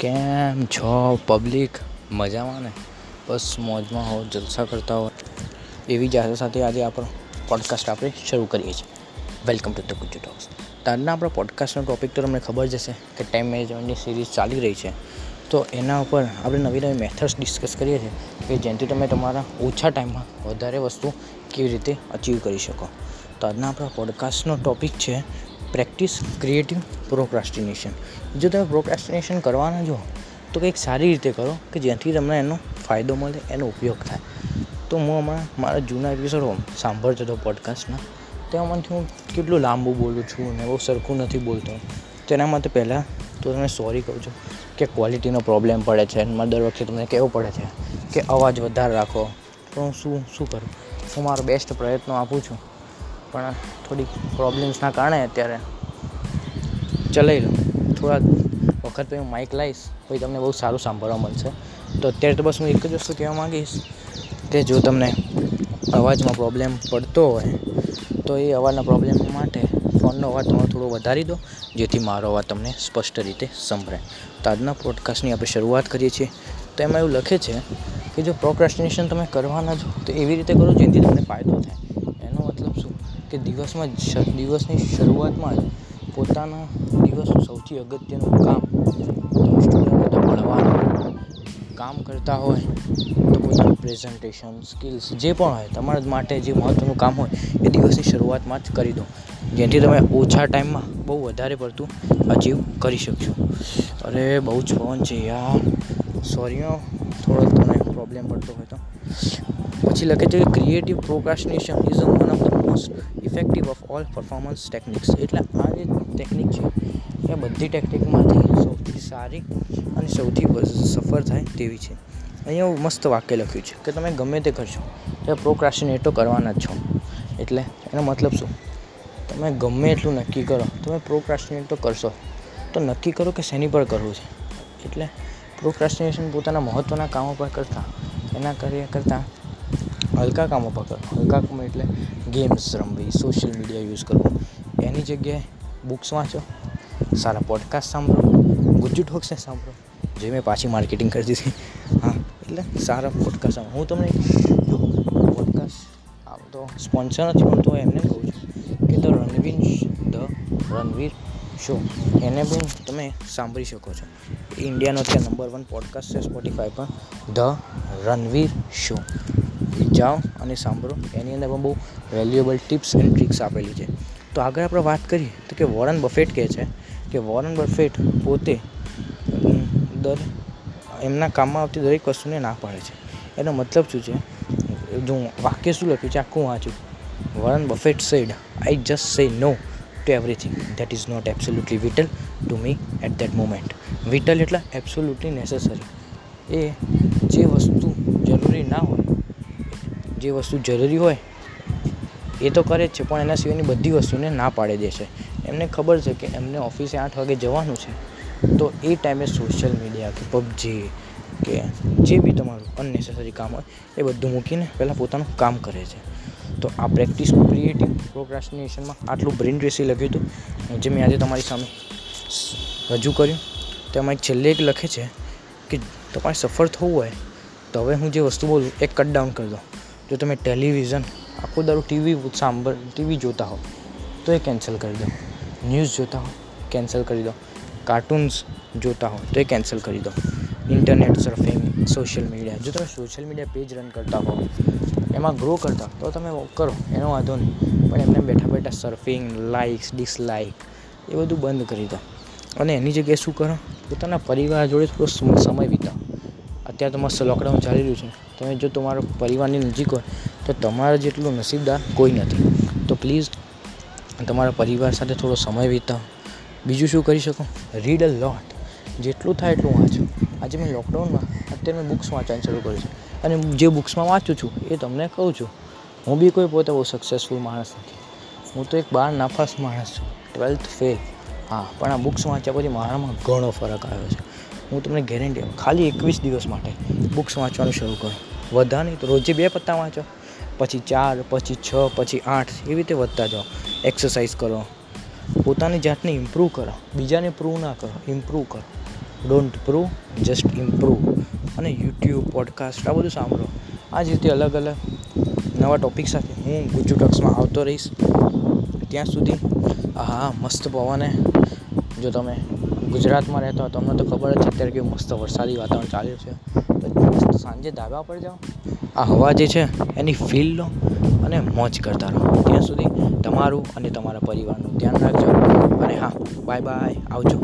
કેમ છો પબ્લિક મજામાં ને? બસ મોજમાં હો, જલસા કરતા હો. એવી જ સાથે આજે આપણો પોડકાસ્ટ આપણે શરૂ કરીએ છીએ. Welcome to the Gujju talks તો આપણા પોડકાસ્ટનો ટોપિક તો તમને ખબર જ હશે કે ટાઈમ મેનેજમેન્ટની સિરીઝ ચાલી રહી છે. તો એના ઉપર આપણે નવી નવી મેથડ્સ ડિસ્કસ કરીએ છીએ કે જેનાથી તમે તમારા ઓછા ટાઈમમાં વધારે વસ્તુ કેવી રીતે અચીવ કરી શકો. તો આજના આપણા પોડકાસ્ટનો ટોપિક છે પ્રેક્ટિસ ક્રિએટિવ પ્રોક્રાસ્ટિનેશન. જો તમે પ્રોક્રાસ્ટિનેશન કરવાના જો તો કંઈક સારી રીતે કરો કે જેથી તમને એનો ફાયદો મળે, એનો ઉપયોગ થાય. તો હું હમણાં મારા જૂના એપિસોડો સાંભળતો હતો પોડકાસ્ટના તેમાંથી હું કેટલું લાંબુ બોલું છું ને બહુ સરખું નથી બોલતો. તેના માટે પહેલાં તો તમે સોરી કહું છું કે ક્વોલિટીનો પ્રોબ્લેમ પડે છે. અને દર વખતે તમને કહેવું પડે છે કે અવાજ વધારે રાખો. તો હું શું શું કરું? હું મારો બેસ્ટ પ્રયત્નો આપું છું. પણ થોડીક પ્રોબ્લેમ્સના કારણે અત્યારે ચલાવી લો થોડા વખત હું માઇક લાવીશ પછી તમને બહુ સારું સાંભળવા મળશે. તો અત્યારે તો બસ હું એક જ વસ્તુ કહેવા માગીશ કે જો તમને અવાજમાં પ્રોબ્લેમ પડતો હોય, તો એ અવાજના પ્રોબ્લેમ માટે ફોનનો અવાજ તમારો થોડો વધારી દો, જેથી મારો અવાજ તમને સ્પષ્ટ રીતે સંભળાય. તો આજના પોડકાસ્ટની આપણે શરૂઆત કરીએ છીએ. તો એમાં એવું લખે છે કે જો પ્રોક્રાસ્ટિનેશન તમે કરવાના છો, તો એવી રીતે કરો જેથી તમને ફાયદો થાય. કે દિવસમાં દિવસની શરૂઆતમાં જ પોતાના દિવસનું સૌથી અગત્યનું કામ સ્ટુડન્ટો ભણવાનું. કામ કરતા હોય તો પોતાનું પ્રેઝન્ટેશન સ્કિલ્સ જે પણ હોય, તમારા માટે જે મહત્ત્વનું કામ હોય, એ દિવસની શરૂઆતમાં જ કરી દો. જેથી તમે ઓછા ટાઈમમાં બહુ વધારે પડતું અચીવ કરી શકશો. અરે, બહુ જ ફોન છે યાર. સોરી થોડો તમને પ્રોબ્લેમ પડતો હોય તો. પછી લખે છે creative procrastination is one of the most effective of all performance techniques એટલે આ જે ટેકનિક છે, એ બધી ટેકનિકમાંથી સૌથી સારી અને સૌથી સફળ થાય તેવી છે. અહીંયા મસ્ત વાક્ય લખ્યું છે કે તમે ગમે તે કરશો, એ પ્રોક્રાસ્ટિનેટો કરવાના જ છો. એટલે એનો મતલબ શું? તમે ગમે એટલું નક્કી કરો, તમે પ્રોક્રાસ્ટિનેટ કરશો, તો નક્કી કરો કે શેની પર કરવું છે? એટલે પ્રોક્રાસ્ટિનેશન પોતાના મહત્ત્વના કામો પર કરતાં, એના કર્યા કરતાં હલકા કામો પકડ હલકા કામો એટલે ગેમ્સ રમવી સોશિયલ મીડિયા યુઝ કરવો. એની જગ્યાએ બુક્સ વાંચો, સારા પોડકાસ્ટ સાંભળો, ગુજ્જુ ટોક્સને સાંભળો. જે મેં પાછી માર્કેટિંગ કરી દીધી. હા, એટલે સારા પોડકાસ્ટ હું તમને જો પોડકાસ્ટ આવતો સ્પોન્સર નથી પણ તો એમને કહું છું કે the Ranveer the Ranveer show એને પણ તમે સાંભળી શકો છો. ઇન્ડિયાનો ત્યાં નંબર વન પોડકાસ્ટ છે સ્પોટીફાઈ પર. ધ રણવીર શો જાઓ અને સાંભળો. એની અંદર પણ બહુ વેલ્યુએબલ ટિપ્સ એન્ડ ટ્રિક્સ આપેલી છે. તો આગળ આપણે વાત કરીએ તો કે વોરન બફેટ કહે છે કે વોરન બફેટ પોતે દર, એમના કામમાં આવતી દરેક વસ્તુને ના પાડે છે. એનો મતલબ શું છે? જો વાક્ય શું લખ્યું છે? આખું વાંચું. Warren Buffett said I just say no to everything that is not absolutely vital to me at that moment vital એટલે એબ્સોલ્યુટલી નેસેસરી એ જે વસ્તુ જરૂરી ના હોય જે વસ્તુ જરૂરી હોય, એ તો કરે જ છે, પણ એના સિવાયની બધી વસ્તુને ના પાડી દે છે. એમને ખબર છે કે એમને ઓફિસે આઠ વાગે જવાનું છે. તો એ ટાઈમે સોશિયલ મીડિયા કે પબજી કે જે બી તમારું અનનેસેસરી કામ હોય, એ બધું મૂકીને પહેલાં પોતાનું કામ કરે છે. તો આ પ્રેક્ટિસ ક્રિએટિવ પ્રોક્રાસ્ટિનેશનમાં આટલું બ્રેન રેસી લખ્યું હતું. જે મેં આજે તમારી સામે રજૂ કર્યું તેમાં એક છેલ્લે એક લખે છે કે તમારે સફળ થવું હોય, તો હવે હું જે વસ્તુ બોલું, એ કટ ડાઉન કરી દો જો તમે ટેલિવિઝન આખો દારૂ ટીવી સાંભળ ટીવી જોતા હો, તો એ કેન્સલ કરી દો. ન્યૂઝ જોતા હો કેન્સલ કરી દો. કાર્ટૂન્સ જોતા હો, તો એ કેન્સલ કરી દો. ઇન્ટરનેટ સર્ફિંગ સોશિયલ મીડિયા જો તમે સોશિયલ મીડિયા પેજ રન કરતા હો, એમાં ગ્રો કરતા તો તમે કરો, એનો વાંધો નહીં. પણ એમને બેઠા બેઠા સર્ફિંગ લાઇક્સ ડિસલાઇક એ બધું બંધ કરી દો. અને એની જગ્યાએ શું કરો? પોતાના પરિવાર જોડે થોડો સમય વિતાવો. અત્યારે તો મસ્ત લોકડાઉન ચાલી રહ્યું છે. તમે જો તમારો પરિવારની નજીક હોય, તો તમારા જેટલું નસીબદાર કોઈ નથી. તો પ્લીઝ તમારા પરિવાર સાથે થોડો સમય વિતાવો. બીજું શું કરી શકો? રીડ અ લોટ જેટલું થાય એટલું વાંચો. આજે મેં લોકડાઉનમાં અત્યારે મેં બુક્સ વાંચવાનું શરૂ કર્યું છે. અને જે બુક્સમાં વાંચું છું, એ તમને કહું છું. હું બી કોઈ પોતે બહુ સક્સેસફુલ માણસ નથી. હું તો એક બાર નાફાસ માણસ છું. ટ્વેલ્થ ફેલ હા, પણ આ બુક્સ વાંચ્યા પછી મારામાં ઘણો ફરક આવ્યો છે. હું તમને ગેરંટી આપું, ખાલી એકવીસ દિવસ માટે બુક્સ વાંચવાનું શરૂ કરો. વધારે નહીં તો રોજે બે પત્તા વાંચો, પછી ચાર, પછી છ, પછી આઠ, એવી રીતે વધતા જાઓ. એક્સરસાઇઝ કરો. પોતાની જાતને ઇમ્પ્રૂવ કરો. બીજાને પ્રૂવ ના કરો. ઇમ્પ્રૂવ કરો. ડોન્ટ પ્રૂવ જસ્ટ ઇમ્પ્રૂવ અને યુટ્યુબ પોડકાસ્ટ આ બધું સાંભળો. આ જ રીતે અલગ અલગ નવા ટોપિક સાથે હું ગુજુ ટોક્સમાં આવતો રહીશ. ત્યાં સુધી હા મસ્ત પવને જો તમે ગુજરાતમાં રહેતા હોય, તમને તો ખબર જ છે અત્યારે કેવું મસ્ત વરસાદી વાતાવરણ ચાલ્યું છે. તો મસ્ત સાંજે ધાબા પર જાઓ, આ હવા જે છે એની ફીલ લો અને મોજ કરતા રહો. ત્યાં સુધી તમારું અને તમારા પરિવારનું ધ્યાન રાખજો. અને હા બાય બાય આવજો.